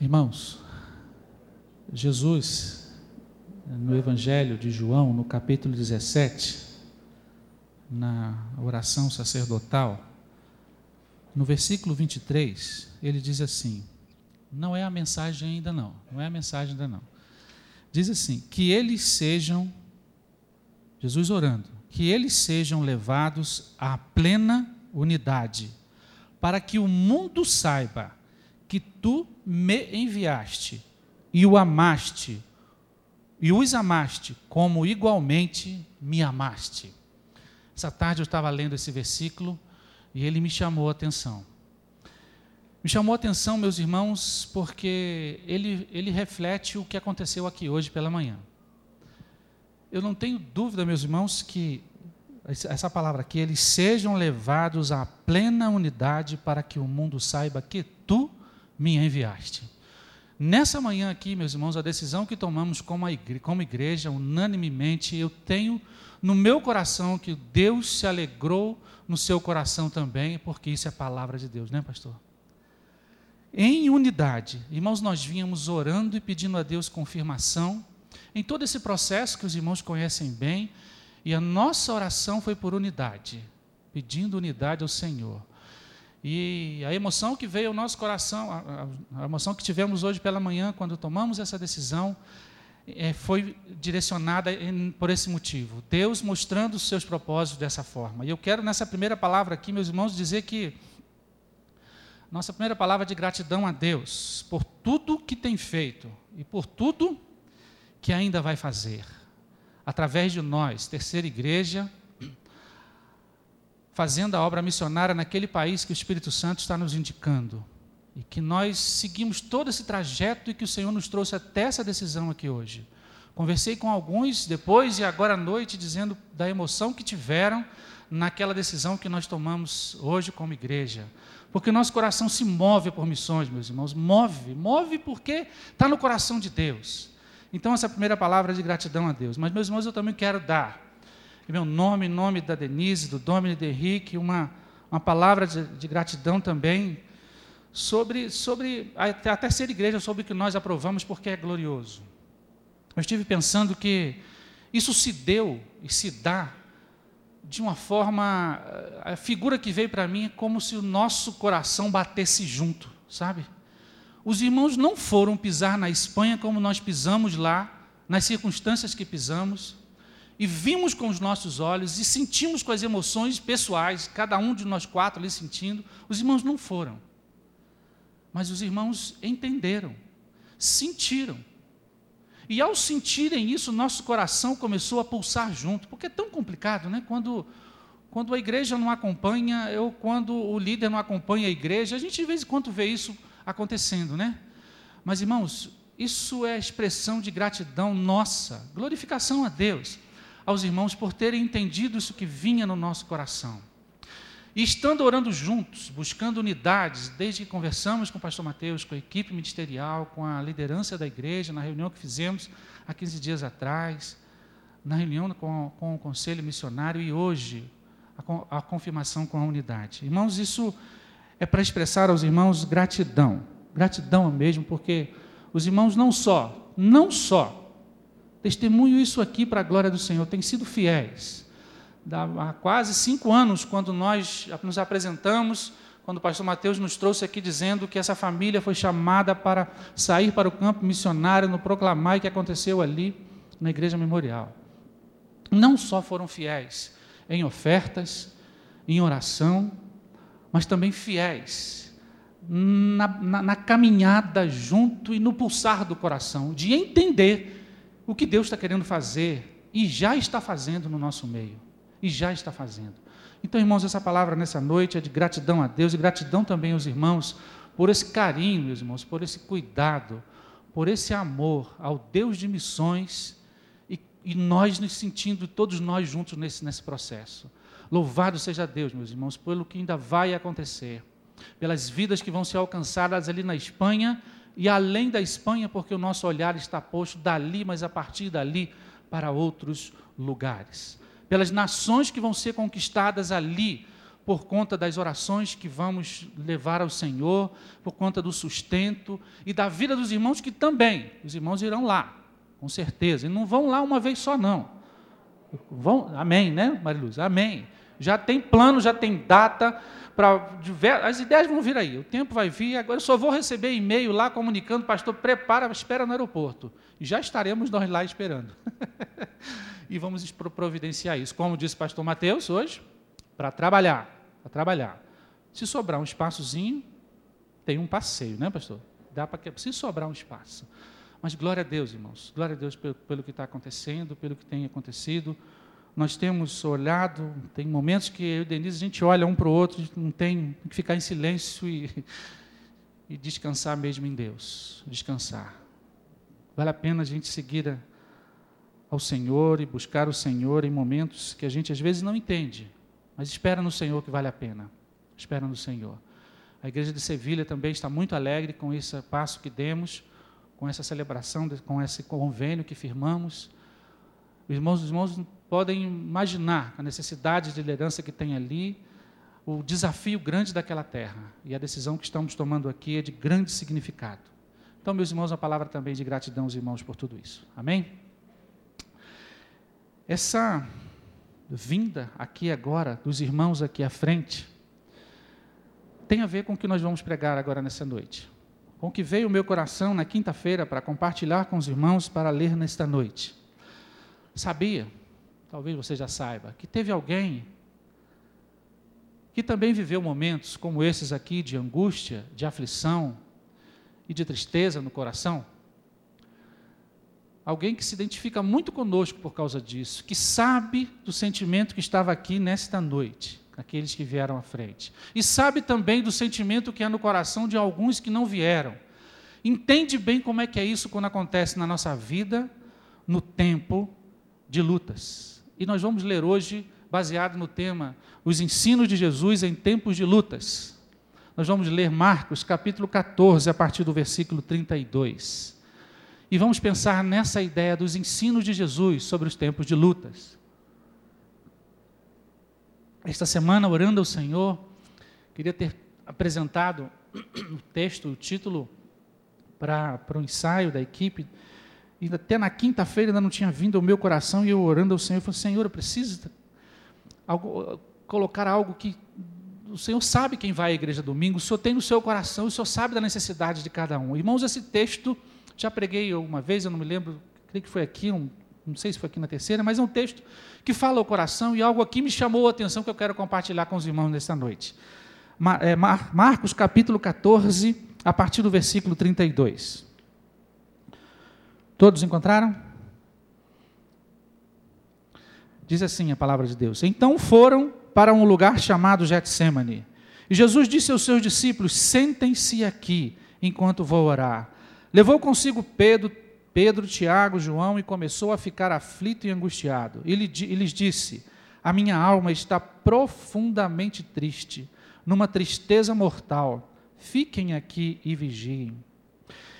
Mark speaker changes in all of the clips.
Speaker 1: Irmãos, Jesus, no Evangelho de João, no capítulo 17, na oração sacerdotal, no versículo 23, ele diz assim: não é a mensagem ainda não, não é a mensagem ainda não. Diz assim: que eles sejam, Jesus orando, que eles sejam levados à plena unidade, para que o mundo saiba que tu me enviaste e o amaste, e os amaste como igualmente me amaste. Essa tarde eu estava lendo esse versículo e ele me chamou a atenção. Me chamou a atenção, meus irmãos, porque ele, ele reflete o que aconteceu aqui hoje pela manhã. Eu não tenho dúvida, meus irmãos, que essa palavra aqui, eles sejam levados à plena unidade para que o mundo saiba que tu me enviaste. Nessa manhã aqui, meus irmãos, a decisão que tomamos como igreja, como igreja, unanimemente, eu tenho no meu coração que Deus se alegrou no seu coração também, porque isso é a palavra de Deus, né, pastor? Em unidade. Irmãos, nós vínhamos orando e pedindo a Deus confirmação em todo esse processo que os irmãos conhecem bem, e a nossa oração foi por unidade, pedindo unidade ao Senhor. E a emoção que veio ao nosso coração, a, a emoção que tivemos hoje pela manhã, quando tomamos essa decisão, é, foi direcionada em, por esse motivo. Deus mostrando os seus propósitos dessa forma. E eu quero, nessa primeira palavra aqui, meus irmãos, dizer que nossa primeira palavra é de gratidão a Deus por tudo que tem feito e por tudo que ainda vai fazer. Através de nós, terceira igreja, fazendo a obra missionária naquele país que o Espírito Santo está nos indicando. E que nós seguimos todo esse trajeto e que o Senhor nos trouxe até essa decisão aqui hoje. Conversei com alguns depois e agora à noite, dizendo da emoção que tiveram naquela decisão que nós tomamos hoje como igreja. Porque nosso coração se move por missões, meus irmãos. Move, move porque está no coração de Deus. Então, essa é primeira palavra de gratidão a Deus. Mas, meus irmãos, eu também quero dar, meu nome, em nome da Denise, do Domini de Henrique, uma, uma palavra de, de gratidão também sobre, sobre a, a terceira igreja, sobre o que nós aprovamos, porque é glorioso. Eu estive pensando que isso se deu e se dá de uma forma. A figura que veio para mim é como se o nosso coração batesse junto, sabe? Os irmãos não foram pisar na Espanha como nós pisamos lá, nas circunstâncias que pisamos, e vimos com os nossos olhos e sentimos com as emoções pessoais, cada um de nós quatro ali sentindo. Os irmãos não foram. Mas os irmãos entenderam, sentiram. E ao sentirem isso, nosso coração começou a pulsar junto, porque é tão complicado, né? Quando, quando a igreja não acompanha, ou quando o líder não acompanha a igreja, a gente de vez em quando vê isso acontecendo, né? Mas irmãos, isso é expressão de gratidão nossa, glorificação a Deus, aos irmãos por terem entendido isso que vinha no nosso coração. E estando orando juntos, buscando unidades, desde que conversamos com o pastor Mateus, com a equipe ministerial, com a liderança da igreja, na reunião que fizemos há 15 dias atrás, na reunião com, com o conselho missionário e hoje, a, a confirmação com a unidade. Irmãos, isso é para expressar aos irmãos gratidão, gratidão mesmo, porque os irmãos não só, não só, testemunho isso aqui para a glória do Senhor, têm sido fiéis há quase cinco anos, quando nós nos apresentamos, quando o pastor Mateus nos trouxe aqui dizendo que essa família foi chamada para sair para o campo missionário, no proclamar que aconteceu ali na igreja memorial. Não só foram fiéis em ofertas, em oração, mas também fiéis na, na, na caminhada junto e no pulsar do coração, de entender o que Deus está querendo fazer e já está fazendo no nosso meio e já está fazendo. Então, irmãos, essa palavra nessa noite é de gratidão a Deus e gratidão também aos irmãos por esse carinho, meus irmãos, por esse cuidado, por esse amor ao Deus de missões e, e nós nos sentindo, todos nós juntos nesse, nesse processo. Louvado seja Deus, meus irmãos, pelo que ainda vai acontecer, pelas vidas que vão ser alcançadas ali na Espanha e além da Espanha, porque o nosso olhar está posto dali, mas a partir dali para outros lugares pelas nações que vão ser conquistadas ali, por conta das orações que vamos levar ao Senhor, por conta do sustento e da vida dos irmãos que também, os irmãos irão lá, com certeza, e não vão lá uma vez só não. Vão, amém, né, Mariluz? Amém. Já tem plano, já tem data para as ideias vão vir aí, o tempo vai vir, agora eu só vou receber e-mail lá comunicando, pastor, prepara, espera no aeroporto. Já estaremos nós lá esperando. e vamos providenciar isso, como disse o pastor Mateus hoje, para trabalhar, para trabalhar. Se sobrar um espaçozinho, tem um passeio, né, pastor? Dá para se sobrar um espaço. Mas glória a Deus, irmãos. Glória a Deus pelo, pelo que está acontecendo, pelo que tem acontecido. Nós temos olhado, tem momentos que eu e Denise, a gente olha um para o outro, não tem que ficar em silêncio e, e descansar mesmo em Deus. Descansar. Vale a pena a gente seguir ao Senhor e buscar o Senhor em momentos que a gente às vezes não entende, mas espera no Senhor que vale a pena. Espera no Senhor. A igreja de Sevilha também está muito alegre com esse passo que demos, com essa celebração, com esse convênio que firmamos. Os irmãos, os irmãos podem imaginar a necessidade de liderança que tem ali, o desafio grande daquela terra. E a decisão que estamos tomando aqui é de grande significado. Então, meus irmãos, a palavra também de gratidão aos irmãos por tudo isso. Amém? Essa vinda aqui agora, dos irmãos aqui à frente, tem a ver com o que nós vamos pregar agora nessa noite. Com o que veio o meu coração na quinta-feira para compartilhar com os irmãos para ler nesta noite. Sabia, talvez você já saiba, que teve alguém que também viveu momentos como esses aqui de angústia, de aflição e de tristeza no coração? alguém que se identifica muito conosco por causa disso, que sabe do sentimento que estava aqui nesta noite, aqueles que vieram à frente, e sabe também do sentimento que há no coração de alguns que não vieram. Entende bem como é que é isso quando acontece na nossa vida, no tempo de lutas. E nós vamos ler hoje, baseado no tema Os ensinos de Jesus em tempos de lutas. Nós vamos ler Marcos, capítulo 14, a partir do versículo 32. E vamos pensar nessa ideia dos ensinos de Jesus sobre os tempos de lutas. Esta semana, orando ao Senhor, queria ter apresentado o texto, o título, para, para o ensaio da equipe. E até na quinta-feira ainda não tinha vindo ao meu coração, e eu orando ao Senhor, eu falei, Senhor, eu preciso algo, colocar algo que o Senhor sabe quem vai à igreja domingo, o Senhor tem no seu coração, o Senhor sabe da necessidade de cada um. Irmãos, esse texto já preguei uma vez, eu não me lembro, creio que foi aqui, um, não sei se foi aqui na terceira, mas é um texto que fala ao coração e algo aqui me chamou a atenção que eu quero compartilhar com os irmãos nesta noite. É, Marcos capítulo 14, a partir do versículo 32. Todos encontraram? Diz assim a palavra de Deus: Então foram para um lugar chamado Getsemane. E Jesus disse aos seus discípulos: Sentem-se aqui enquanto vou orar. Levou consigo Pedro, Pedro, Tiago, João e começou a ficar aflito e angustiado. E lhes disse: A minha alma está profundamente triste, numa tristeza mortal. Fiquem aqui e vigiem.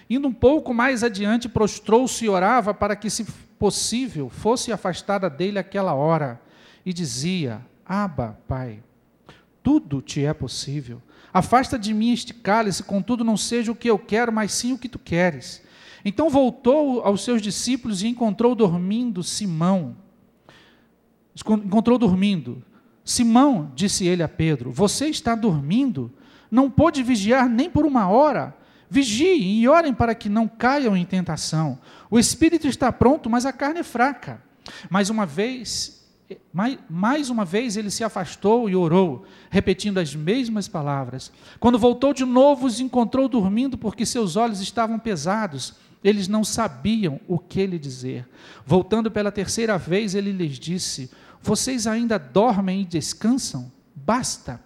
Speaker 1: Indo um pouco mais adiante, prostrou-se e orava para que, se possível, fosse afastada dele aquela hora. E dizia: Aba, Pai, tudo te é possível. Afasta de mim este cálice, contudo não seja o que eu quero, mas sim o que tu queres. Então voltou aos seus discípulos e encontrou dormindo Simão. Encontrou dormindo. Simão, disse ele a Pedro, você está dormindo? Não pôde vigiar nem por uma hora? Vigiem e orem para que não caiam em tentação. O espírito está pronto, mas a carne é fraca. Mais uma vez, mais, uma vez ele se afastou e orou, repetindo as mesmas palavras. Quando voltou de novo, os encontrou dormindo porque seus olhos estavam pesados. Eles não sabiam o que lhe dizer. Voltando pela terceira vez, ele lhes disse: Vocês ainda dormem e descansam? Basta.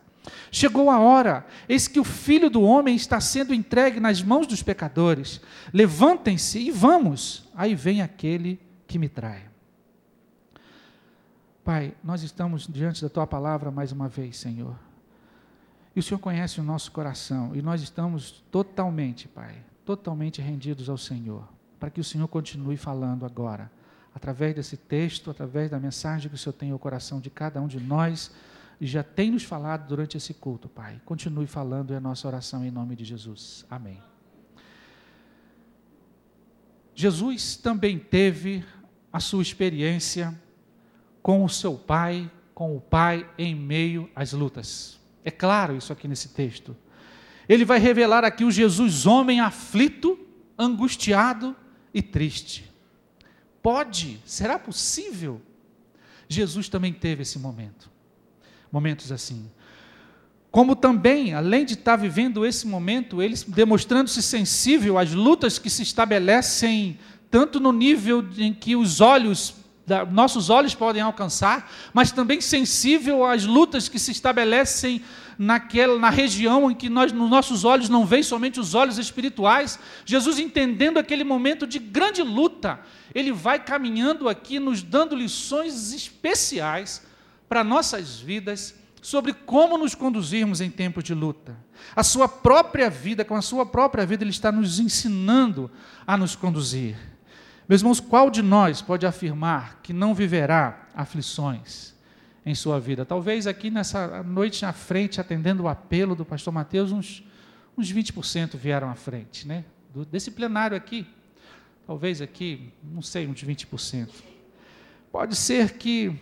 Speaker 1: Chegou a hora, eis que o filho do homem está sendo entregue nas mãos dos pecadores. Levantem-se e vamos. Aí vem aquele que me trai. Pai, nós estamos diante da tua palavra mais uma vez, Senhor. E o Senhor conhece o nosso coração e nós estamos totalmente, Pai, totalmente rendidos ao Senhor, para que o Senhor continue falando agora, através desse texto, através da mensagem que o Senhor tem ao coração de cada um de nós, já tem nos falado durante esse culto, Pai. Continue falando, é a nossa oração em nome de Jesus. Amém. Jesus também teve a sua experiência com o seu pai, com o pai em meio às lutas. É claro isso aqui nesse texto. Ele vai revelar aqui o Jesus homem aflito, angustiado e triste. Pode, será possível? Jesus também teve esse momento. Momentos assim. Como também, além de estar vivendo esse momento, ele demonstrando-se sensível às lutas que se estabelecem tanto no nível em que os olhos nossos olhos podem alcançar, mas também sensível às lutas que se estabelecem naquela, na região em que nós, nos nossos olhos não veem somente os olhos espirituais. Jesus entendendo aquele momento de grande luta, ele vai caminhando aqui, nos dando lições especiais para nossas vidas sobre como nos conduzirmos em tempos de luta. A sua própria vida, com a sua própria vida, ele está nos ensinando a nos conduzir. Meus irmãos, qual de nós pode afirmar que não viverá aflições em sua vida? Talvez aqui nessa noite à frente, atendendo o apelo do pastor Mateus, uns, uns 20% vieram à frente, né? Do, desse plenário aqui. Talvez aqui, não sei, uns 20%. Pode ser que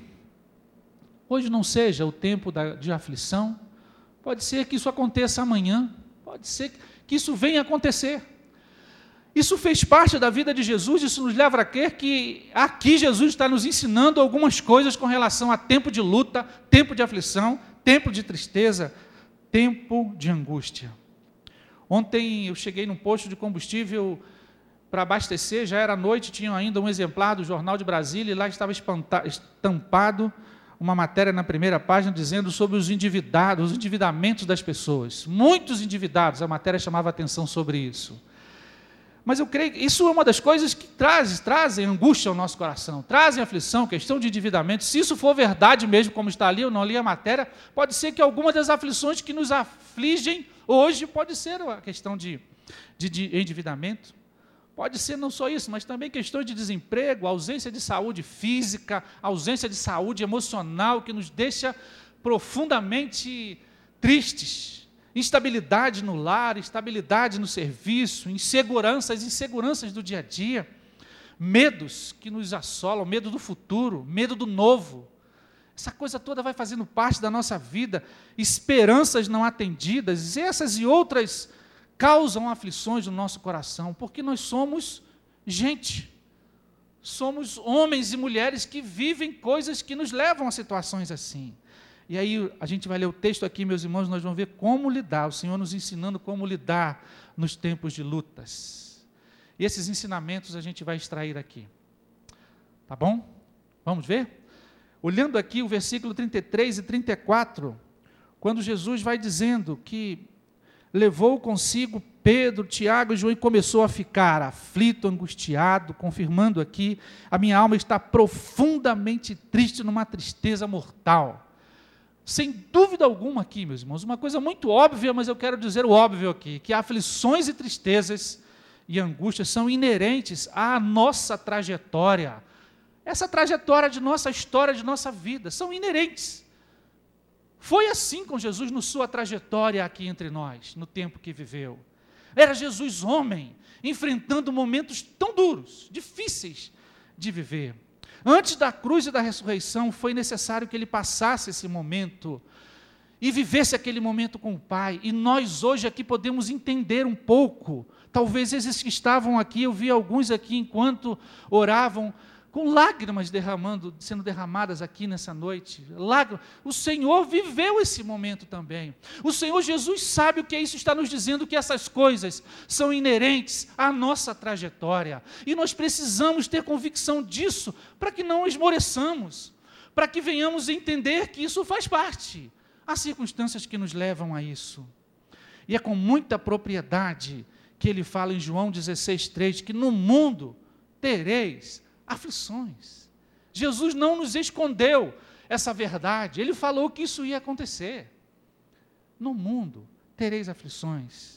Speaker 1: hoje não seja o tempo da, de aflição, pode ser que isso aconteça amanhã, pode ser que isso venha acontecer. Isso fez parte da vida de Jesus, isso nos leva a crer que aqui Jesus está nos ensinando algumas coisas com relação a tempo de luta, tempo de aflição, tempo de tristeza, tempo de angústia. Ontem eu cheguei num posto de combustível para abastecer, já era noite, tinha ainda um exemplar do Jornal de Brasília e lá estava estampado uma matéria na primeira página dizendo sobre os endividados, os endividamentos das pessoas. Muitos endividados, a matéria chamava atenção sobre isso. Mas eu creio que isso é uma das coisas que traz, trazem angústia ao nosso coração, trazem aflição, questão de endividamento. Se isso for verdade mesmo, como está ali, eu não li a matéria, pode ser que alguma das aflições que nos afligem hoje pode ser a questão de, de, de endividamento. Pode ser não só isso, mas também questões de desemprego, ausência de saúde física, ausência de saúde emocional, que nos deixa profundamente tristes. Instabilidade no lar, instabilidade no serviço, inseguranças, inseguranças do dia a dia, medos que nos assolam, medo do futuro, medo do novo. Essa coisa toda vai fazendo parte da nossa vida, esperanças não atendidas, essas e outras causam aflições no nosso coração, porque nós somos gente. Somos homens e mulheres que vivem coisas que nos levam a situações assim. E aí a gente vai ler o texto aqui, meus irmãos, nós vamos ver como lidar, o Senhor nos ensinando como lidar nos tempos de lutas. E esses ensinamentos a gente vai extrair aqui. Tá bom? Vamos ver? Olhando aqui o versículo 33 e 34, quando Jesus vai dizendo que levou consigo Pedro, Tiago e João e começou a ficar aflito, angustiado, confirmando aqui: a minha alma está profundamente triste, numa tristeza mortal sem dúvida alguma aqui, meus irmãos, uma coisa muito óbvia, mas eu quero dizer o óbvio aqui, que aflições e tristezas e angústias são inerentes à nossa trajetória. Essa trajetória de nossa história, de nossa vida, são inerentes. Foi assim com Jesus na sua trajetória aqui entre nós, no tempo que viveu. Era Jesus homem, enfrentando momentos tão duros, difíceis de viver. Antes da cruz e da ressurreição, foi necessário que ele passasse esse momento e vivesse aquele momento com o Pai. E nós hoje aqui podemos entender um pouco. Talvez esses que estavam aqui, eu vi alguns aqui enquanto oravam, com lágrimas derramando, sendo derramadas aqui nessa noite. Lágrimas. O Senhor viveu esse momento também. O Senhor Jesus sabe o que é isso, está nos dizendo que essas coisas são inerentes à nossa trajetória. E nós precisamos ter convicção disso para que não esmoreçamos, para que venhamos entender que isso faz parte. Há circunstâncias que nos levam a isso. E é com muita propriedade que ele fala em João 16,3 que no mundo tereis aflições. Jesus não nos escondeu essa verdade, ele falou que isso ia acontecer. No mundo tereis aflições.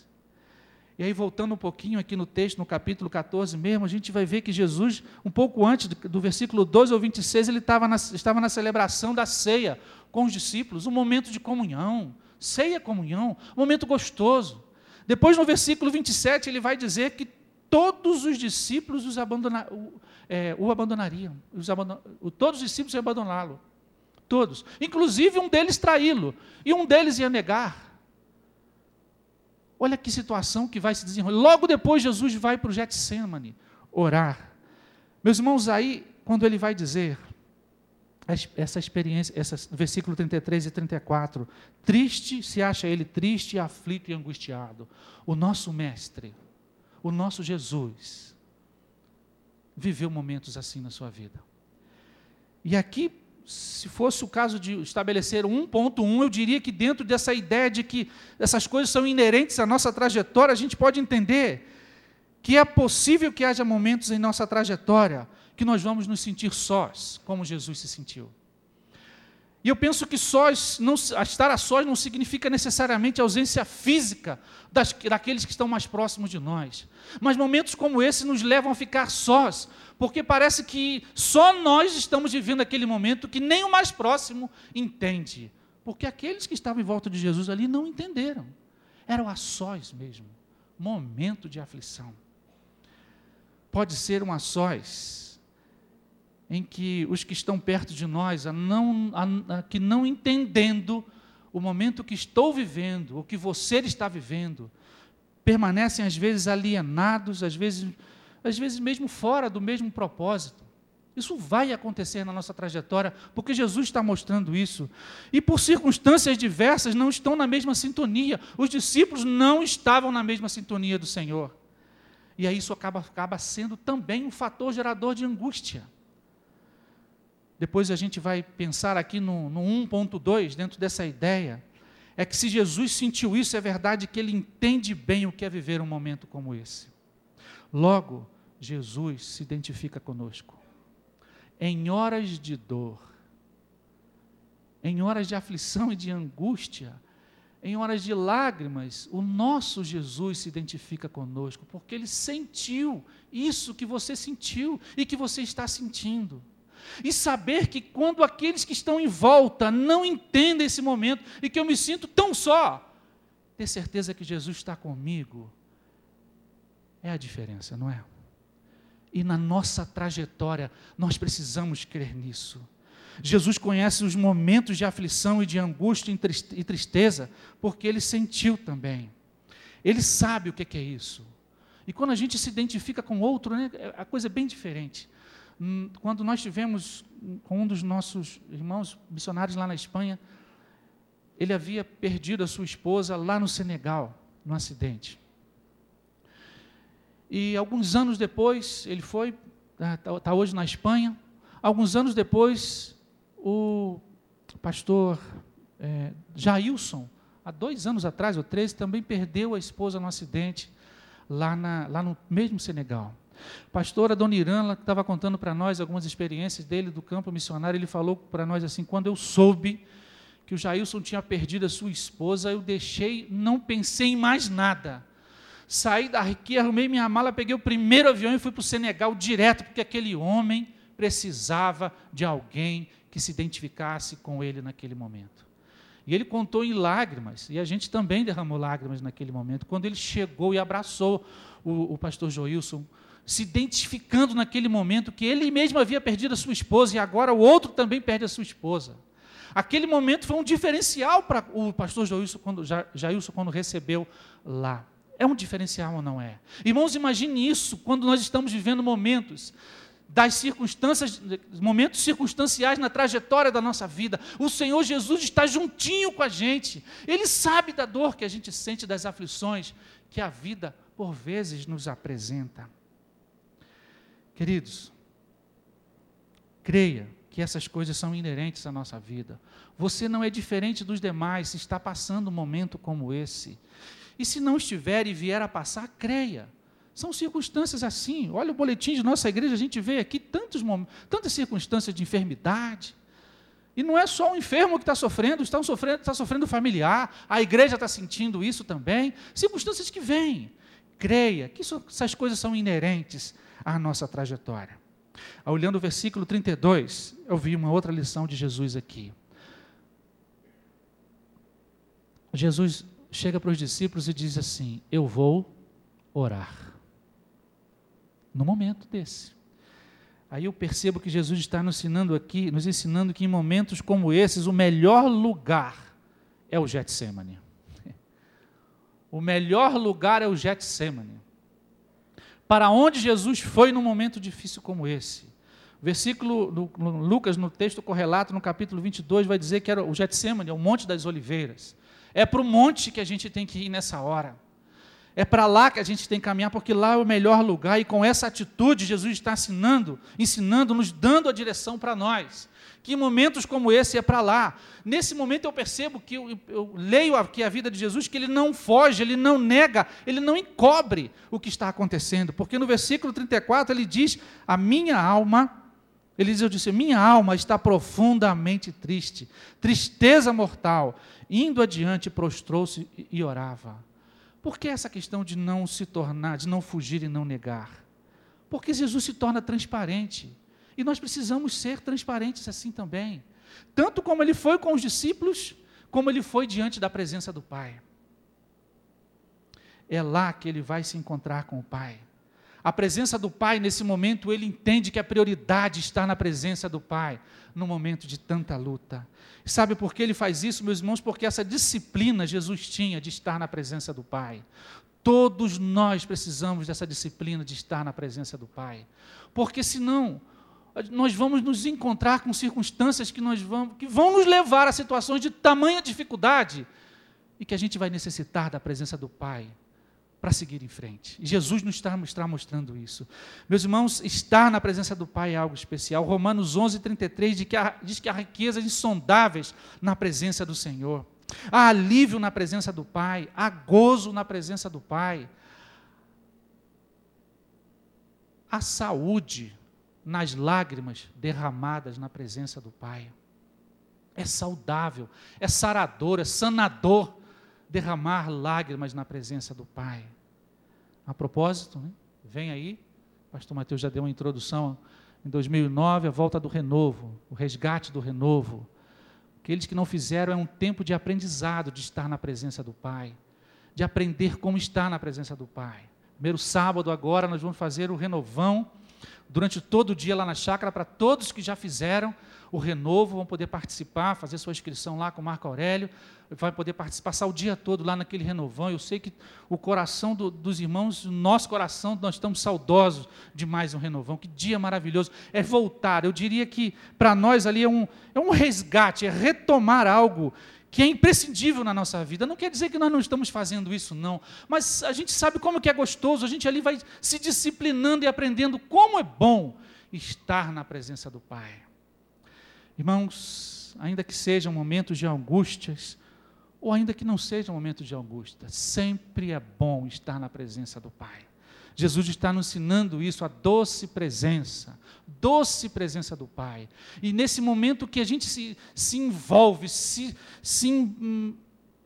Speaker 1: E aí, voltando um pouquinho aqui no texto, no capítulo 14 mesmo, a gente vai ver que Jesus, um pouco antes do, versículo 12 ao 26, ele estava na, estava na celebração da ceia com os discípulos, um momento de comunhão, ceia, comunhão, um momento gostoso. Depois, no versículo 27, ele vai dizer que todos os discípulos os abandona, o, é, o abandonariam, os abandon, todos os discípulos iam abandoná-lo. Todos. Inclusive um deles traí-lo. E um deles ia negar. Olha que situação que vai se desenrolar. Logo depois, Jesus vai para o Getsemane orar. Meus irmãos, aí, quando ele vai dizer, essa experiência, esse versículo 33 e 34, triste, se acha ele triste, aflito e angustiado. O nosso mestre, o nosso Jesus, viveu momentos assim na sua vida. E aqui se fosse o caso de estabelecer 1.1, eu diria que dentro dessa ideia de que essas coisas são inerentes à nossa trajetória, a gente pode entender que é possível que haja momentos em nossa trajetória que nós vamos nos sentir sós, como Jesus se sentiu. E eu penso que sós, não, estar a sós não significa necessariamente ausência física das, daqueles que estão mais próximos de nós. Mas momentos como esse nos levam a ficar sós, porque parece que só nós estamos vivendo aquele momento que nem o mais próximo entende. Porque aqueles que estavam em volta de Jesus ali não entenderam. Eram a sós mesmo. Momento de aflição. Pode ser um a sós em que os que estão perto de nós, a não, a, a, que não entendendo o momento que estou vivendo, o que você está vivendo, permanecem às vezes alienados, às vezes, às vezes mesmo fora do mesmo propósito. Isso vai acontecer na nossa trajetória, porque Jesus está mostrando isso. E por circunstâncias diversas não estão na mesma sintonia. Os discípulos não estavam na mesma sintonia do Senhor. E aí isso acaba, acaba sendo também um fator gerador de angústia. Depois a gente vai pensar aqui no, no 1.2, dentro dessa ideia, é que se Jesus sentiu isso, é verdade que ele entende bem o que é viver um momento como esse. Logo, Jesus se identifica conosco. Em horas de dor, em horas de aflição e de angústia, em horas de lágrimas, o nosso Jesus se identifica conosco, porque ele sentiu isso que você sentiu e que você está sentindo. E saber que quando aqueles que estão em volta não entendem esse momento e que eu me sinto tão só, ter certeza que Jesus está comigo é a diferença, não é? E na nossa trajetória, nós precisamos crer nisso. Jesus conhece os momentos de aflição e de angústia e tristeza, porque ele sentiu também. Ele sabe o que é isso. E quando a gente se identifica com outro, né, a coisa é bem diferente. Hum, quando nós tivemos com um dos nossos irmãos missionários lá na Espanha, ele havia perdido a sua esposa lá no Senegal, num acidente. E alguns anos depois, ele foi, está tá hoje na Espanha. Alguns anos depois, o pastor é, Jailson, há dois anos atrás, ou três, também perdeu a esposa no acidente lá, na, lá no mesmo Senegal. Pastora Dona Irã, estava contando para nós algumas experiências dele do campo missionário, ele falou para nós assim: quando eu soube que o Jailson tinha perdido a sua esposa, eu deixei, não pensei em mais nada. Saí daqui, arrumei minha mala, peguei o primeiro avião e fui para o Senegal direto, porque aquele homem precisava de alguém que se identificasse com ele naquele momento. E ele contou em lágrimas, e a gente também derramou lágrimas naquele momento, quando ele chegou e abraçou o, o pastor Joilson, se identificando naquele momento que ele mesmo havia perdido a sua esposa e agora o outro também perde a sua esposa. Aquele momento foi um diferencial para o pastor Jailson quando, Jailson quando recebeu lá. É um diferencial ou não é? Irmãos, imagine isso quando nós estamos vivendo momentos das circunstâncias, momentos circunstanciais na trajetória da nossa vida. O Senhor Jesus está juntinho com a gente. Ele sabe da dor que a gente sente, das aflições que a vida por vezes nos apresenta. Queridos, creia que essas coisas são inerentes à nossa vida. Você não é diferente dos demais se está passando um momento como esse. E se não estiver e vier a passar, creia. São circunstâncias assim. Olha o boletim de nossa igreja, a gente vê aqui tantos tantas circunstâncias de enfermidade. E não é só o enfermo que está sofrendo, está sofrendo, está sofrendo familiar, a igreja está sentindo isso também. Circunstâncias que vêm. creia que isso, essas coisas são inerentes à nossa trajetória. Olhando o versículo 32, eu vi uma outra lição de Jesus aqui. Jesus chega para os discípulos e diz assim: Eu vou orar. No momento desse. Aí eu percebo que Jesus está nos ensinando aqui, nos ensinando que em momentos como esses, o melhor lugar é o Getsemane. O melhor lugar é o Getsemane. Para onde Jesus foi num momento difícil como esse? Versículo do, Lucas, no texto correlato, no capítulo 22, vai dizer que era o Getsemane, é o Monte das Oliveiras. É para o monte que a gente tem que ir nessa hora. É para lá que a gente tem que caminhar, porque lá é o melhor lugar, e com essa atitude, Jesus está ensinando, ensinando, nos dando a direção para nós. Que em momentos como esse é para lá. Nesse momento eu percebo que eu, eu, leio aqui a vida de Jesus, que ele não foge, ele não nega, ele não encobre o que está acontecendo. Porque no versículo 34 ele diz: A minha alma ele diz: Eu disse, minha alma está profundamente triste, tristeza mortal. Indo adiante, prostrou-se e orava. Por que essa questão de não se tornar, de não fugir e não negar? Porque Jesus se torna transparente. E nós precisamos ser transparentes assim também. Tanto como ele foi com os discípulos, como ele foi diante da presença do Pai. É lá que ele vai se encontrar com o Pai. A presença do Pai, nesse momento, ele entende que a prioridade está na presença do Pai, no momento de tanta luta. Sabe por que ele faz isso, meus irmãos? Porque essa disciplina Jesus tinha de estar na presença do Pai. Todos nós precisamos dessa disciplina de estar na presença do Pai. Porque senão, nós vamos nos encontrar com circunstâncias que, nós vamos, que vão nos levar a situações de tamanha dificuldade e que a gente vai necessitar da presença do Pai para seguir em frente. E Jesus nos está, está, mostrando isso. Meus irmãos, estar na presença do Pai é algo especial. Romanos 11, 33 diz que, há, diz que há riquezas insondáveis na presença do Senhor. Há alívio na presença do Pai, há gozo na presença do Pai. Há saúde nas lágrimas derramadas na presença do Pai. É saudável, é sarador, é sanador derramar lágrimas na presença do Pai. A propósito, né? vem aí, o pastor Mateus já deu uma introdução em 2009, a volta do renovo, o resgate do renovo. Aqueles que não fizeram é um tempo de aprendizado, de estar na presença do Pai, de aprender como estar na presença do Pai. Primeiro sábado agora nós vamos fazer o renovão durante todo o dia lá na chácara para todos que já fizeram o renovo, vão poder participar, fazer sua inscrição lá com o Marco Aurélio, vai poder participar, passar o dia todo lá naquele renovão. Eu sei que o coração do, dos irmãos, o nosso coração, nós estamos saudosos de mais um renovão. Que dia maravilhoso. É voltar. Eu diria que para nós ali é um, é um resgate, é retomar algo que é imprescindível na nossa vida. Não quer dizer que nós não estamos fazendo isso, não. Mas a gente sabe como que é gostoso, a gente ali vai se disciplinando e aprendendo como é bom estar na presença do Pai. Irmãos, ainda que sejam momentos de angústias, ou ainda que não sejam momentos de angústia, sempre é bom estar na presença do Pai. Jesus está nos ensinando isso, a doce presença, doce presença do Pai. E nesse momento que a gente se, se envolve, se, se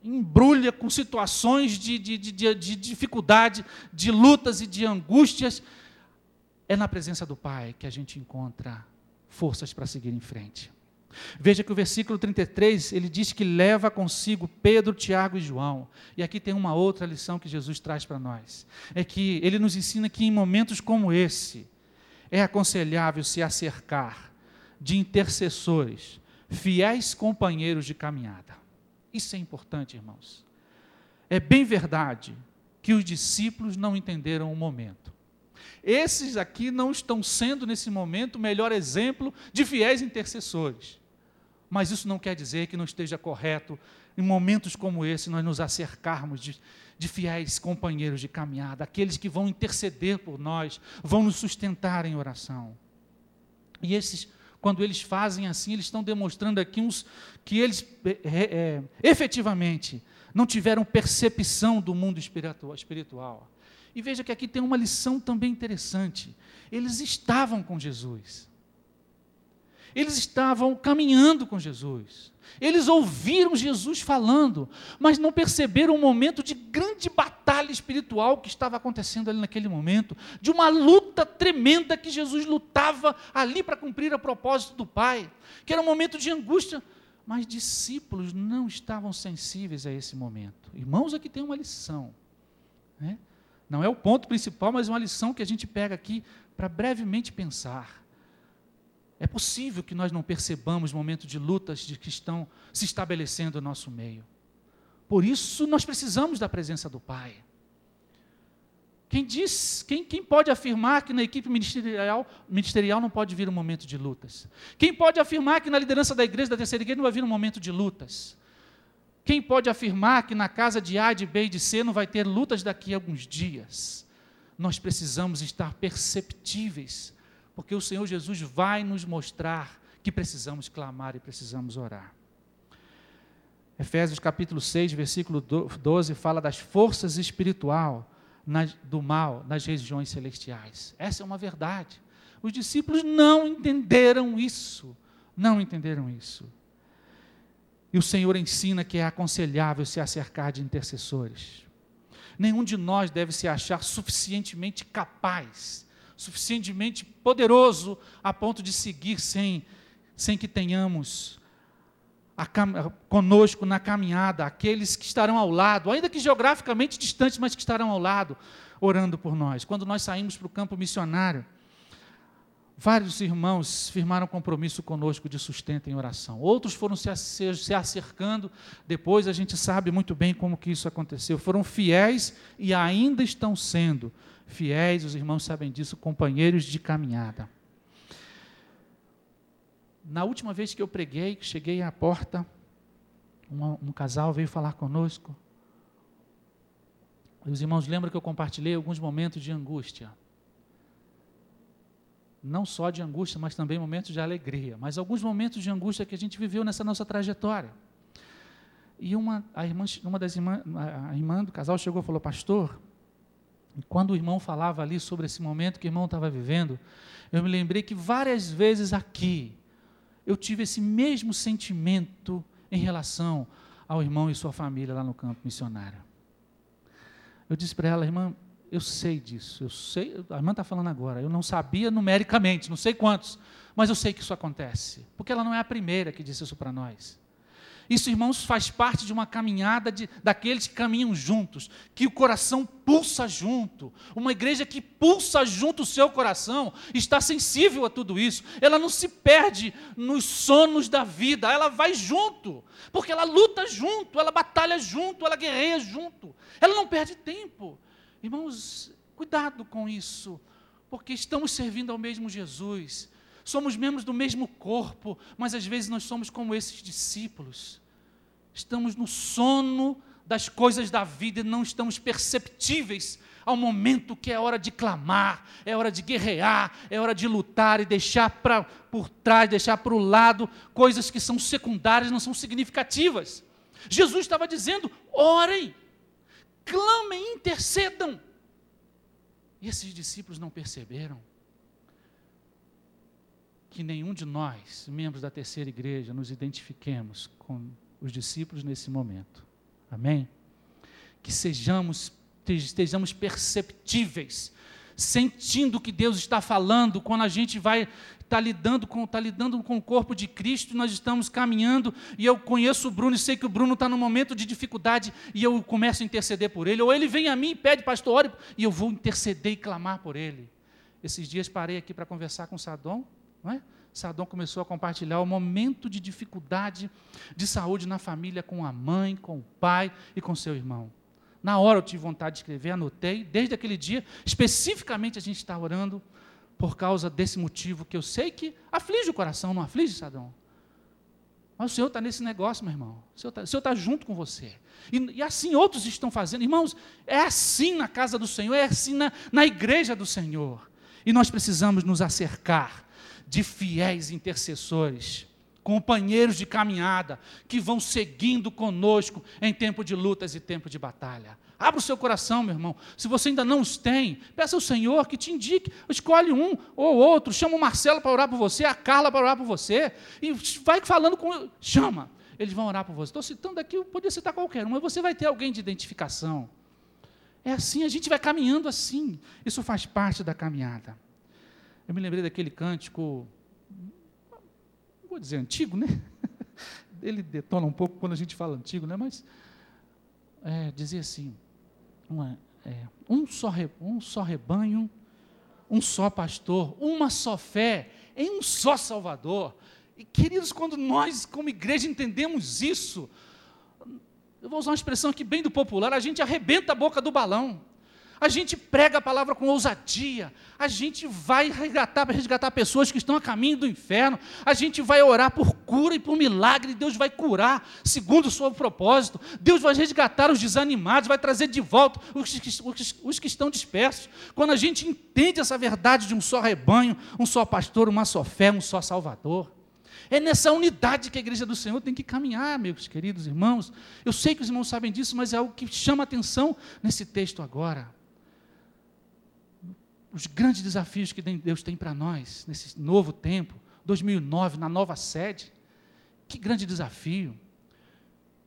Speaker 1: embrulha com situações de, de, de, de dificuldade, de lutas e de angústias, é na presença do Pai que a gente encontra forças para seguir em frente. Veja que o versículo 33, ele diz que leva consigo Pedro, Tiago e João. E aqui tem uma outra lição que Jesus traz para nós. É que ele nos ensina que em momentos como esse, é aconselhável se acercar de intercessores, fiéis companheiros de caminhada. Isso é importante, irmãos. É bem verdade que os discípulos não entenderam o momento. Esses aqui não estão sendo, nesse momento, o melhor exemplo de fiéis intercessores. Mas isso não quer dizer que não esteja correto, em momentos como esse, nós nos acercarmos de, de fiéis companheiros de caminhada, aqueles que vão interceder por nós, vão nos sustentar em oração. E esses, quando eles fazem assim, eles estão demonstrando aqui uns, que eles é, é, efetivamente não tiveram percepção do mundo espiritual. E veja que aqui tem uma lição também interessante. Eles estavam com Jesus. Eles estavam caminhando com Jesus. Eles ouviram Jesus falando, mas não perceberam o momento de grande batalha espiritual que estava acontecendo ali naquele momento, de uma luta tremenda que Jesus lutava ali para cumprir o propósito do Pai, que era um momento de angústia, mas discípulos não estavam sensíveis a esse momento. Irmãos, aqui tem uma lição. Né? Não é o ponto principal, mas uma lição que a gente pega aqui para brevemente pensar. É possível que nós não percebamos momentos de lutas de que estão se estabelecendo no nosso meio. Por isso nós precisamos da presença do Pai. Quem diz, quem, quem pode afirmar que na equipe ministerial, ministerial não pode vir um momento de lutas? Quem pode afirmar que na liderança da igreja da terceira igreja não vai vir um momento de lutas? Quem pode afirmar que na casa de A, de B e de C não vai ter lutas daqui a alguns dias? Nós precisamos estar perceptíveis porque o Senhor Jesus vai nos mostrar que precisamos clamar e precisamos orar. Efésios capítulo 6, versículo 12 fala das forças espiritual do mal nas regiões celestiais. Essa é uma verdade. Os discípulos não entenderam isso. Não entenderam isso. E o Senhor ensina que é aconselhável se acercar de intercessores. Nenhum de nós deve se achar suficientemente capaz suficientemente poderoso a ponto de seguir sem, sem que tenhamos a, conosco na caminhada aqueles que estarão ao lado, ainda que geograficamente distantes, mas que estarão ao lado, orando por nós. Quando nós saímos para o campo missionário, vários irmãos firmaram compromisso conosco de sustento em oração. Outros foram se, se acercando, depois a gente sabe muito bem como que isso aconteceu. Foram fiéis e ainda estão sendo fiéis, os irmãos sabem disso, companheiros de caminhada. Na última vez que eu preguei, cheguei à porta, um, casal veio falar conosco. E os irmãos lembram que eu compartilhei alguns momentos de angústia. Não só de angústia, mas também momentos de alegria. Mas alguns momentos de angústia que a gente viveu nessa nossa trajetória. E uma, a irmã, uma das irmãs, a irmã do casal chegou e falou: Pastor, quando o irmão falava ali sobre esse momento que o irmão estava vivendo, eu me lembrei que várias vezes aqui eu tive esse mesmo sentimento em relação ao irmão e sua família lá no campo missionário. Eu disse para ela, irmã, eu sei disso, eu sei, a irmã está falando agora, eu não sabia numericamente, não sei quantos, mas eu sei que isso acontece, porque ela não é a primeira que disse isso para nós. Isso, irmãos, faz parte de uma caminhada de, daqueles que caminham juntos, que o coração pulsa junto. Uma igreja que pulsa junto o seu coração, está sensível a tudo isso. Ela não se perde nos sonos da vida, ela vai junto, porque ela luta junto, ela batalha junto, ela guerreia junto. Ela não perde tempo. Irmãos, cuidado com isso, porque estamos servindo ao mesmo Jesus somos membros do mesmo corpo, mas às vezes nós somos como esses discípulos. Estamos no sono das coisas da vida e não estamos perceptíveis ao momento que é hora de clamar, é hora de guerrear, é hora de lutar e deixar pra, por trás, deixar para o lado coisas que são secundárias, não são significativas. Jesus estava dizendo: orem, clamem, intercedam. E esses discípulos não perceberam que nenhum de nós, membros da terceira igreja, nos identifiquemos com os discípulos nesse momento. Amém? Que sejamos, estejamos perceptíveis, sentindo o que Deus está falando quando a gente vai estar tá lidando com tá lidando com o corpo de Cristo, nós estamos caminhando e eu conheço o Bruno e sei que o Bruno está num momento de dificuldade e eu começo a interceder por ele, ou ele vem a mim e pede, pastor, ore, e eu vou interceder e clamar por ele. Esses dias parei aqui para conversar com o Sadom, não é? Começou a compartilhar o momento de dificuldade de saúde na família com a mãe, com o pai e com seu irmão. Na hora eu tive vontade de escrever, anotei. Desde aquele dia, especificamente a gente está orando por causa desse motivo que eu sei que aflige o coração, não aflige, Sadom? Mas o Senhor está nesse negócio, meu irmão. O Senhor está tá junto com você. E, e, assim outros estão fazendo. Irmãos, é assim na casa do Senhor, é assim na, na igreja do Senhor. E nós precisamos nos acercar de fiéis intercessores, companheiros de caminhada, que vão seguindo conosco em tempo de lutas e tempo de batalha. Abra o seu coração, meu irmão. Se você ainda não os tem, peça ao Senhor que te indique. Escolhe um ou outro. Chama o Marcelo para orar por você, a Carla para orar por você. E vai falando com. Chama. Eles vão orar por você. Estou citando aqui, eu poderia citar qualquer um, mas você vai ter alguém de identificação. É assim, a gente vai caminhando assim. Isso faz parte da caminhada. Eu me lembrei daquele cântico, vou dizer antigo, né? Ele detona um pouco quando a gente fala antigo, né? Mas é, dizia assim: uma, é, um, só re, um só rebanho, um só pastor, uma só fé, em um só Salvador. E, queridos, quando nós, como igreja, entendemos isso, eu vou usar uma expressão aqui bem do popular, a gente arrebenta a boca do balão a gente prega a palavra com ousadia, a gente vai resgatar, resgatar pessoas que estão a caminho do inferno, a gente vai orar por cura e por milagre, Deus vai curar segundo o seu propósito, Deus vai resgatar os desanimados, vai trazer de volta os, os, os que estão dispersos. Quando a gente entende essa verdade de um só rebanho, um só pastor, uma só fé, um só Salvador. É nessa unidade que a igreja do Senhor tem que caminhar, meus queridos irmãos. Eu sei que os irmãos sabem disso, mas é algo que chama atenção nesse texto agora os grandes desafios que Deus tem para nós nesse novo tempo, 2009, na nova sede. Que grande desafio.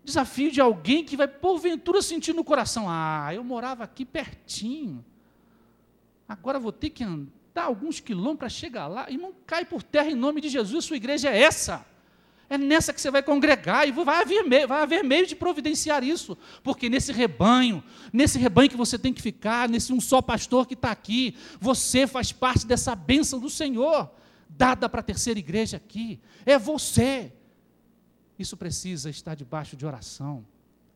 Speaker 1: Desafio de alguém que vai porventura sentir no coração: ah, eu morava aqui pertinho, agora vou ter que andar alguns quilômetros para chegar lá. Irmão, cai por terra em nome de Jesus, sua igreja é essa. É nessa que você vai congregar e vai haver, meio, vai haver meio de providenciar isso, porque nesse rebanho, nesse rebanho que você tem que ficar, nesse um só pastor que está aqui, você faz parte dessa bênção do Senhor, dada para a terceira igreja aqui. É você. Isso precisa estar debaixo de oração.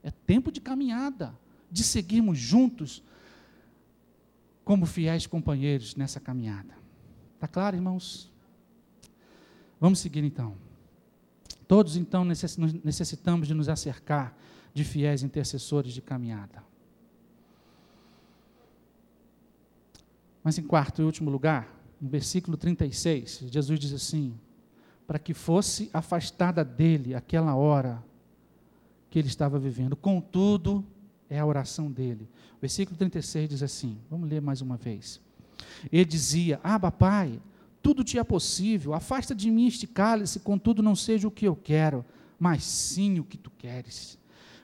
Speaker 1: É tempo de caminhada, de seguirmos juntos, como fiéis companheiros nessa caminhada. Está claro, irmãos? Vamos seguir então. Todos então necessitamos de nos acercar de fiéis intercessores de caminhada. Mas em quarto e último lugar, no versículo 36, Jesus diz assim: para que fosse afastada dele aquela hora que ele estava vivendo. Contudo, é a oração dele. O versículo 36 diz assim: vamos ler mais uma vez. Ele dizia: Aba, Pai, tudo te é possível, afasta de mim este cálice, contudo não seja o que eu quero, mas sim o que tu queres.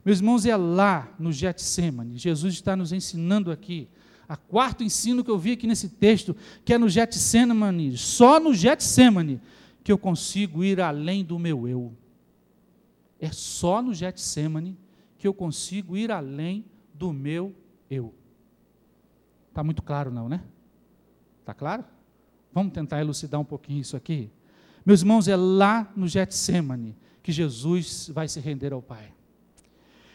Speaker 1: Meus irmãos, é lá no Getsemane, Jesus está nos ensinando aqui, a quarto ensino que eu vi aqui nesse texto, que é no Getsemane, só no Getsemane, que eu consigo ir além do meu eu. É só no Getsemane que eu consigo ir além do meu eu. Está muito claro, não, né? Está claro? Vamos tentar elucidar um pouquinho isso aqui? Meus irmãos, é lá no Getsemane que Jesus vai se render ao Pai.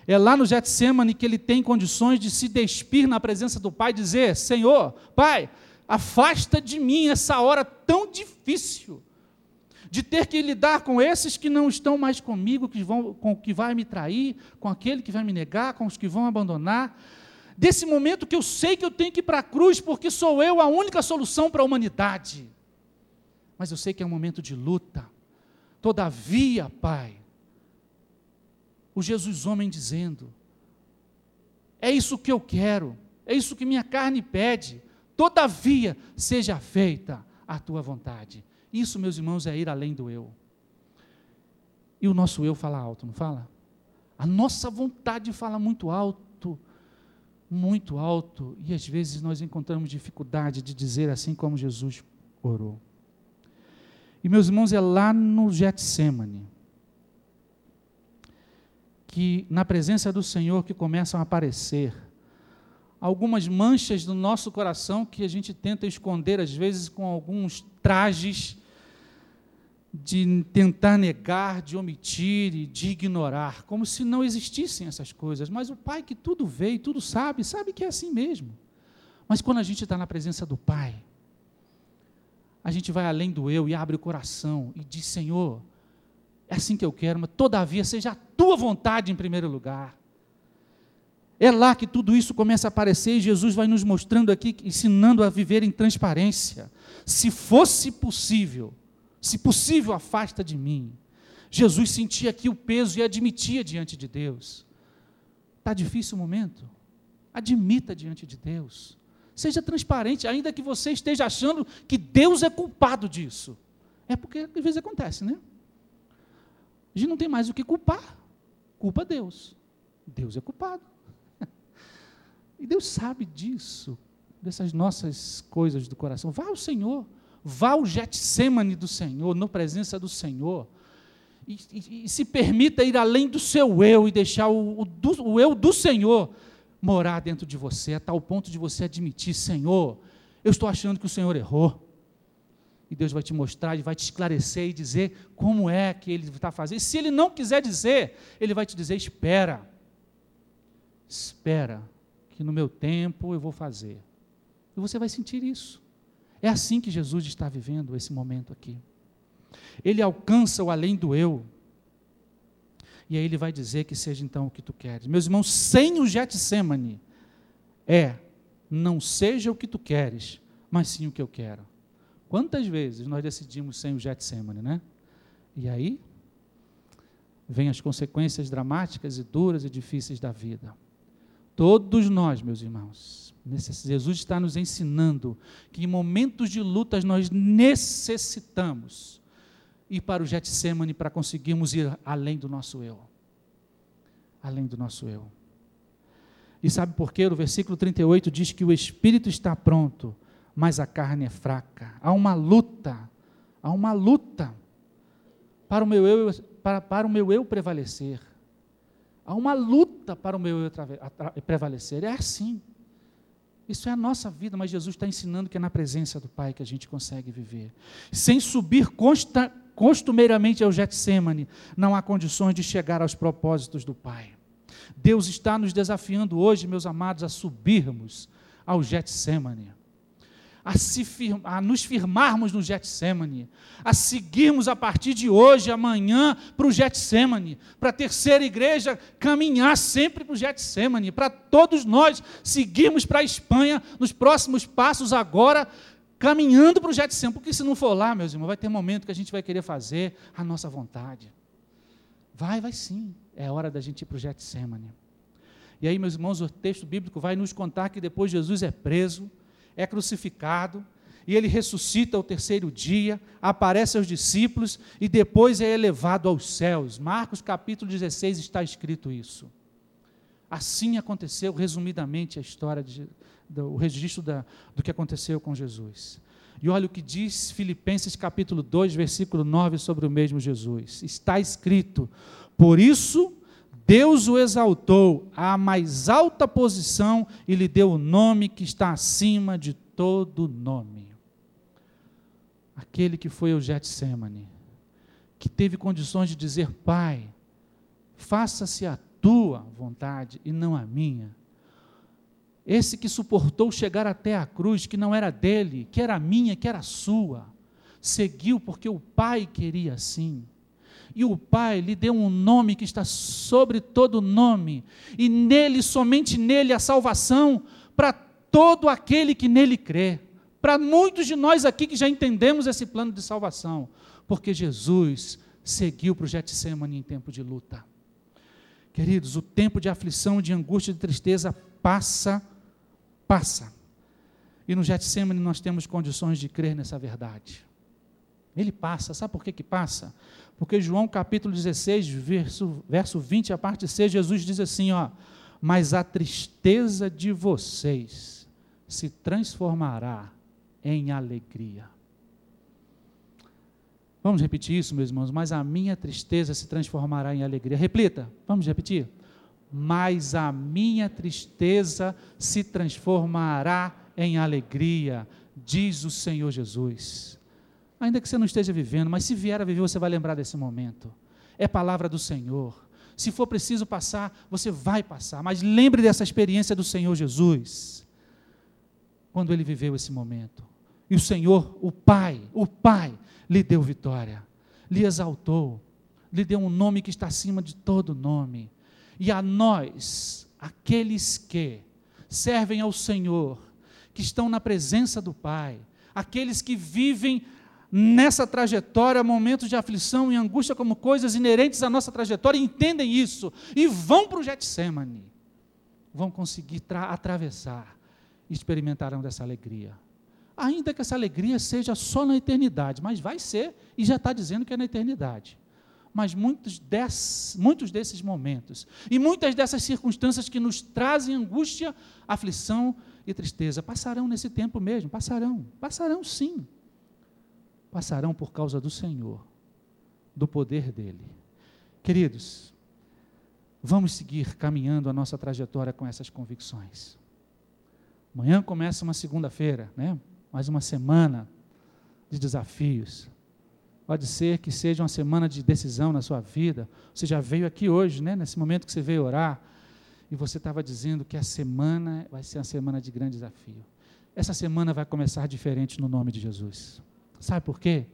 Speaker 1: É lá no Getsemane que ele tem condições de se despir na presença do Pai e dizer: Senhor, Pai, afasta de mim essa hora tão difícil de ter que lidar com esses que não estão mais comigo, que vão, com o que vai me trair, com aquele que vai me negar, com os que vão abandonar desse momento que eu sei que eu tenho que ir para a cruz, porque sou eu a única solução para a humanidade. Mas eu sei que é um momento de luta. Todavia, Pai, o Jesus homem dizendo: é isso que eu quero, é isso que minha carne pede. Todavia, seja feita a tua vontade. Isso, meus irmãos, é ir além do eu. E o nosso eu fala alto, não fala? A nossa vontade fala muito alto muito alto e às vezes nós encontramos dificuldade de dizer assim como Jesus orou. E meus irmãos, é lá no Getsemane que na presença do Senhor que começam a aparecer algumas manchas do nosso coração que a gente tenta esconder às vezes com alguns trajes de tentar negar, de omitir e de ignorar, como se não existissem essas coisas. Mas o Pai que tudo vê e tudo sabe, sabe que é assim mesmo. Mas quando a gente está na presença do Pai, a gente vai além do eu e abre o coração e diz: Senhor, é assim que eu quero, mas todavia seja a tua vontade em primeiro lugar. É lá que tudo isso começa a aparecer e Jesus vai nos mostrando aqui, ensinando a viver em transparência. Se fosse possível, se possível, afasta de mim. Jesus sentia aqui o peso e admitia diante de Deus. Está difícil o momento? Admita diante de Deus. Seja transparente, ainda que você esteja achando que Deus é culpado disso. É porque às vezes acontece, né? A gente não tem mais o que culpar. Culpa Deus. Deus é culpado. E Deus sabe disso, dessas nossas coisas do coração. Vá ao Senhor. Vá ao Getsemane do Senhor, na presença do Senhor. E, e, e, se permita ir além do seu eu e deixar o, o, do, o eu do Senhor morar dentro de você, a tal ponto de você admitir: Senhor, eu estou achando que o Senhor errou. E Deus vai te mostrar, Ele vai te esclarecer e dizer como é que Ele está fazendo. E se Ele não quiser dizer, Ele vai te dizer: espera, espera, que no meu tempo eu vou fazer. E você vai sentir isso. É assim que Jesus está vivendo esse momento aqui. Ele alcança o além do eu. E aí ele vai dizer que seja então o que tu queres. Meus irmãos, sem o Getsemane, é, não seja o que tu queres, mas sim o que eu quero. Quantas vezes nós decidimos sem o Getsemane, né? E aí, vem as consequências dramáticas e duras e difíceis da vida. Todos nós, meus irmãos, Jesus está nos ensinando que em momentos de lutas nós necessitamos ir para o Getsemane para conseguirmos ir além do nosso eu. Além do nosso eu. E sabe por quê? O versículo 38 diz que o espírito está pronto, mas a carne é fraca. Há uma luta, há uma luta para o meu eu, para, para o meu eu prevalecer. Há uma luta para o meu eu prevalecer. É assim. Isso é a nossa vida, mas Jesus está ensinando que é na presença do Pai que a gente consegue viver. Sem subir consta, costumeiramente ao Getsemane, não há condições de chegar aos propósitos do Pai. Deus está nos desafiando hoje, meus amados, a subirmos ao Getsemane a, firma, a nos firmarmos no Getsemane, a seguirmos a partir de hoje, amanhã, para o Getsemane, para a terceira igreja caminhar sempre para o Getsemane, para todos nós seguirmos para a Espanha nos próximos passos agora, caminhando para o Getsemane, porque se não for lá, meus irmãos, vai ter momento que a gente vai querer fazer a nossa vontade. Vai, vai sim, é hora da gente ir para o Getsemane. E aí, meus irmãos, o texto bíblico vai nos contar que depois Jesus é preso, é crucificado, e ele ressuscita ao terceiro dia, aparece aos discípulos e depois é elevado aos céus. Marcos capítulo 16 está escrito isso. Assim aconteceu, resumidamente, a história, de, do, o registro da, do que aconteceu com Jesus. E olha o que diz Filipenses capítulo 2, versículo 9 sobre o mesmo Jesus. Está escrito: Por isso Deus o exaltou à mais alta posição e lhe deu o nome que está acima de todo nome. Aquele que foi o Getsemane, que teve condições de dizer: Pai, faça-se a tua vontade e não a minha. Esse que suportou chegar até a cruz, que não era dele, que era minha, que era sua, seguiu porque o Pai queria assim. E o Pai lhe deu um nome que está sobre todo nome, e nele, somente nele, a salvação para todo aquele que nele crê. Para muitos de nós aqui que já entendemos esse plano de salvação, porque Jesus seguiu para o Getsemane em tempo de luta. Queridos, o tempo de aflição, de angústia, de tristeza passa, passa. E no Getsemane nós temos condições de crer nessa verdade. Ele passa, sabe por que, que passa? Porque João capítulo 16, verso, verso 20, a parte C, Jesus diz assim: ó, mas a tristeza de vocês se transformará em alegria. Vamos repetir isso, meus irmãos? Mas a minha tristeza se transformará em alegria. Repita, vamos repetir. Mas a minha tristeza se transformará em alegria, diz o Senhor Jesus ainda que você não esteja vivendo, mas se vier a viver, você vai lembrar desse momento. É palavra do Senhor. Se for preciso passar, você vai passar, mas lembre dessa experiência do Senhor Jesus, quando ele viveu esse momento. E o Senhor, o Pai, o Pai, lhe deu vitória, lhe exaltou, lhe deu um nome que está acima de todo nome. E a nós, aqueles que servem ao Senhor, que estão na presença do Pai, aqueles que vivem nessa trajetória momentos de aflição e angústia como coisas inerentes à nossa trajetória, entendem isso e vão para o Getsemane. vão conseguir atravessar e experimentarão dessa alegria. Ainda que essa alegria seja só na eternidade, mas vai ser, e já está dizendo que é na eternidade. Mas muitos, des, muitos desses momentos e muitas dessas circunstâncias que nos trazem angústia, aflição e tristeza passarão nesse tempo mesmo. Passarão, passarão sim. Passarão por causa do Senhor, do poder dEle. Queridos, vamos seguir caminhando a nossa trajetória com essas convicções. Amanhã começa uma segunda-feira, né? mais uma semana de desafios. Pode ser que seja uma semana de decisão na sua vida. Você já veio aqui hoje, né? nesse momento que você veio orar, e você estava dizendo que a semana vai ser uma semana de grande desafio. Essa semana vai começar diferente no nome de Jesus. Sabe por quê?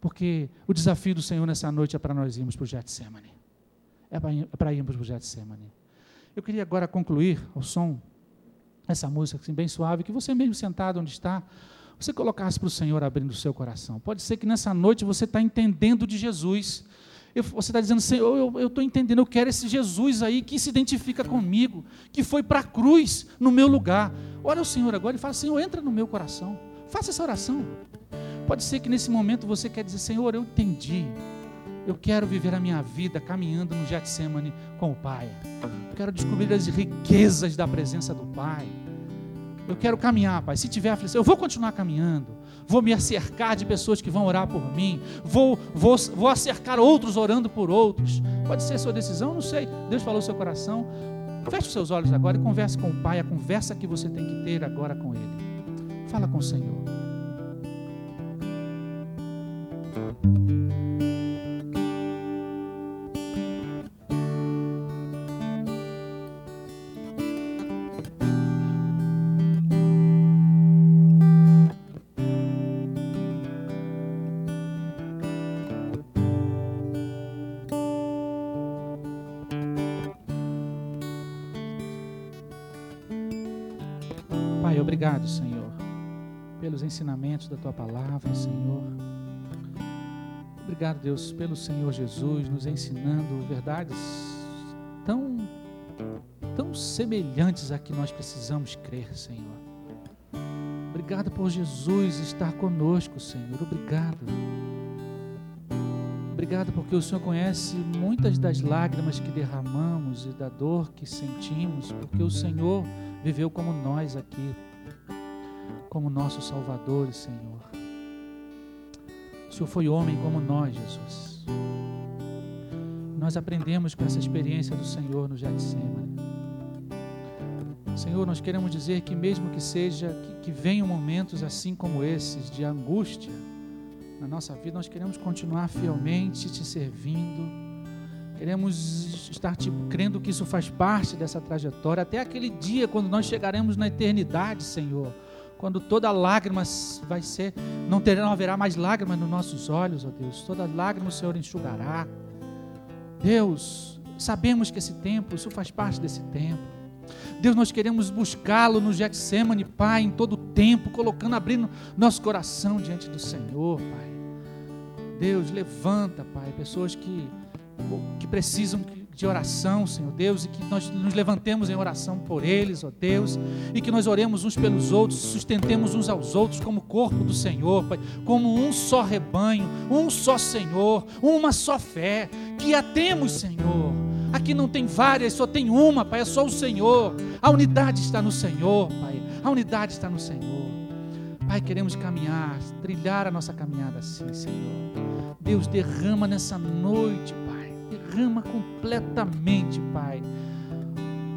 Speaker 1: Porque o desafio do Senhor nessa noite é para nós irmos para o Getsemane. É para é irmos para o Getsemane. Eu queria agora concluir ao som essa música assim, bem suave, que você mesmo sentado onde está, você colocasse para o Senhor abrindo o seu coração. Pode ser que nessa noite você está entendendo de Jesus. Eu, você está dizendo, Senhor, eu estou entendendo, eu quero esse Jesus aí que se identifica comigo, que foi para a cruz no meu lugar. Olha o Senhor agora e fala, Senhor, entra no meu coração. Faça essa oração. Pode ser que nesse momento você quer dizer, Senhor, eu entendi. Eu quero viver a minha vida caminhando no Getsemane com o Pai. Eu quero descobrir as riquezas da presença do Pai. Eu quero caminhar, Pai. Se tiver aflição, eu vou continuar caminhando. Vou me acercar de pessoas que vão orar por mim. Vou, vou, vou acercar outros orando por outros. Pode ser sua decisão, não sei. Deus falou seu coração. Feche os seus olhos agora e converse com o Pai, a conversa que você tem que ter agora com Ele. Fala com o Senhor. Obrigado, Senhor, pelos ensinamentos da tua palavra, Senhor. Obrigado, Deus, pelo Senhor Jesus nos ensinando verdades tão tão semelhantes a que nós precisamos crer, Senhor. Obrigado por Jesus estar conosco, Senhor. Obrigado. Obrigado porque o Senhor conhece muitas das lágrimas que derramamos e da dor que sentimos, porque o Senhor viveu como nós aqui como nosso Salvador e Senhor. O Senhor foi homem como nós, Jesus. Nós aprendemos com essa experiência do Senhor no Getsemane. Senhor, nós queremos dizer que mesmo que seja que, que venham momentos assim como esses de angústia na nossa vida, nós queremos continuar fielmente te servindo. Queremos estar tipo, crendo que isso faz parte dessa trajetória até aquele dia quando nós chegaremos na eternidade, Senhor quando toda lágrima vai ser, não terá, não haverá mais lágrimas nos nossos olhos, ó Deus, toda lágrima o Senhor enxugará. Deus, sabemos que esse tempo, isso faz parte desse tempo. Deus, nós queremos buscá-lo no Getsemane, Pai, em todo o tempo, colocando, abrindo nosso coração diante do Senhor, Pai. Deus, levanta, Pai, pessoas que, que precisam de oração, Senhor Deus, e que nós nos levantemos em oração por eles, ó Deus, e que nós oremos uns pelos outros, sustentemos uns aos outros como corpo do Senhor, Pai, como um só rebanho, um só Senhor, uma só fé, que a temos, Senhor. Aqui não tem várias, só tem uma, Pai, é só o Senhor. A unidade está no Senhor, Pai. A unidade está no Senhor. Pai, queremos caminhar, trilhar a nossa caminhada assim, Senhor. Deus derrama nessa noite, Pai derrama completamente, Pai,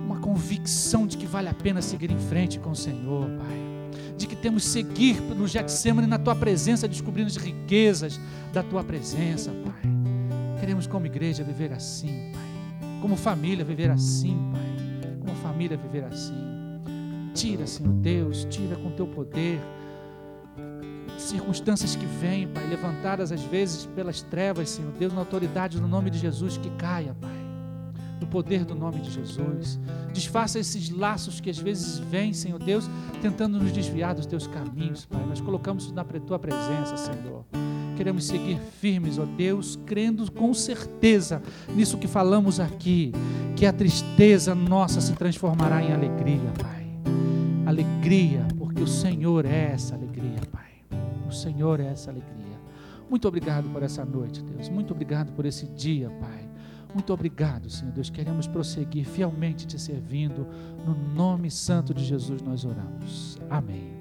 Speaker 1: uma convicção de que vale a pena seguir em frente com o Senhor, Pai. De que temos seguir no Getsemane na Tua presença, descobrindo as riquezas da Tua presença, Pai. Queremos, como igreja, viver assim, Pai. Como família, viver assim, Pai. Como família, viver assim. Tira, Senhor Deus, tira com Teu poder circunstâncias que vêm, Pai, levantadas às vezes pelas trevas, Senhor Deus, na autoridade no nome de Jesus, que caia, Pai, no poder do nome de Jesus. Desfaça esses laços que às vezes vêm, Senhor Deus, tentando nos desviar dos teus caminhos, Pai. Nós colocamos na tua presença, Senhor. Queremos seguir firmes, ó Deus, crendo com certeza nisso que falamos aqui, que a tristeza nossa se transformará em alegria, Pai. Alegria, porque o Senhor é essa alegria. O Senhor é essa alegria. Muito obrigado por essa noite, Deus. Muito obrigado por esse dia, Pai. Muito obrigado, Senhor Deus. Queremos prosseguir fielmente te servindo. No nome santo de Jesus nós oramos. Amém.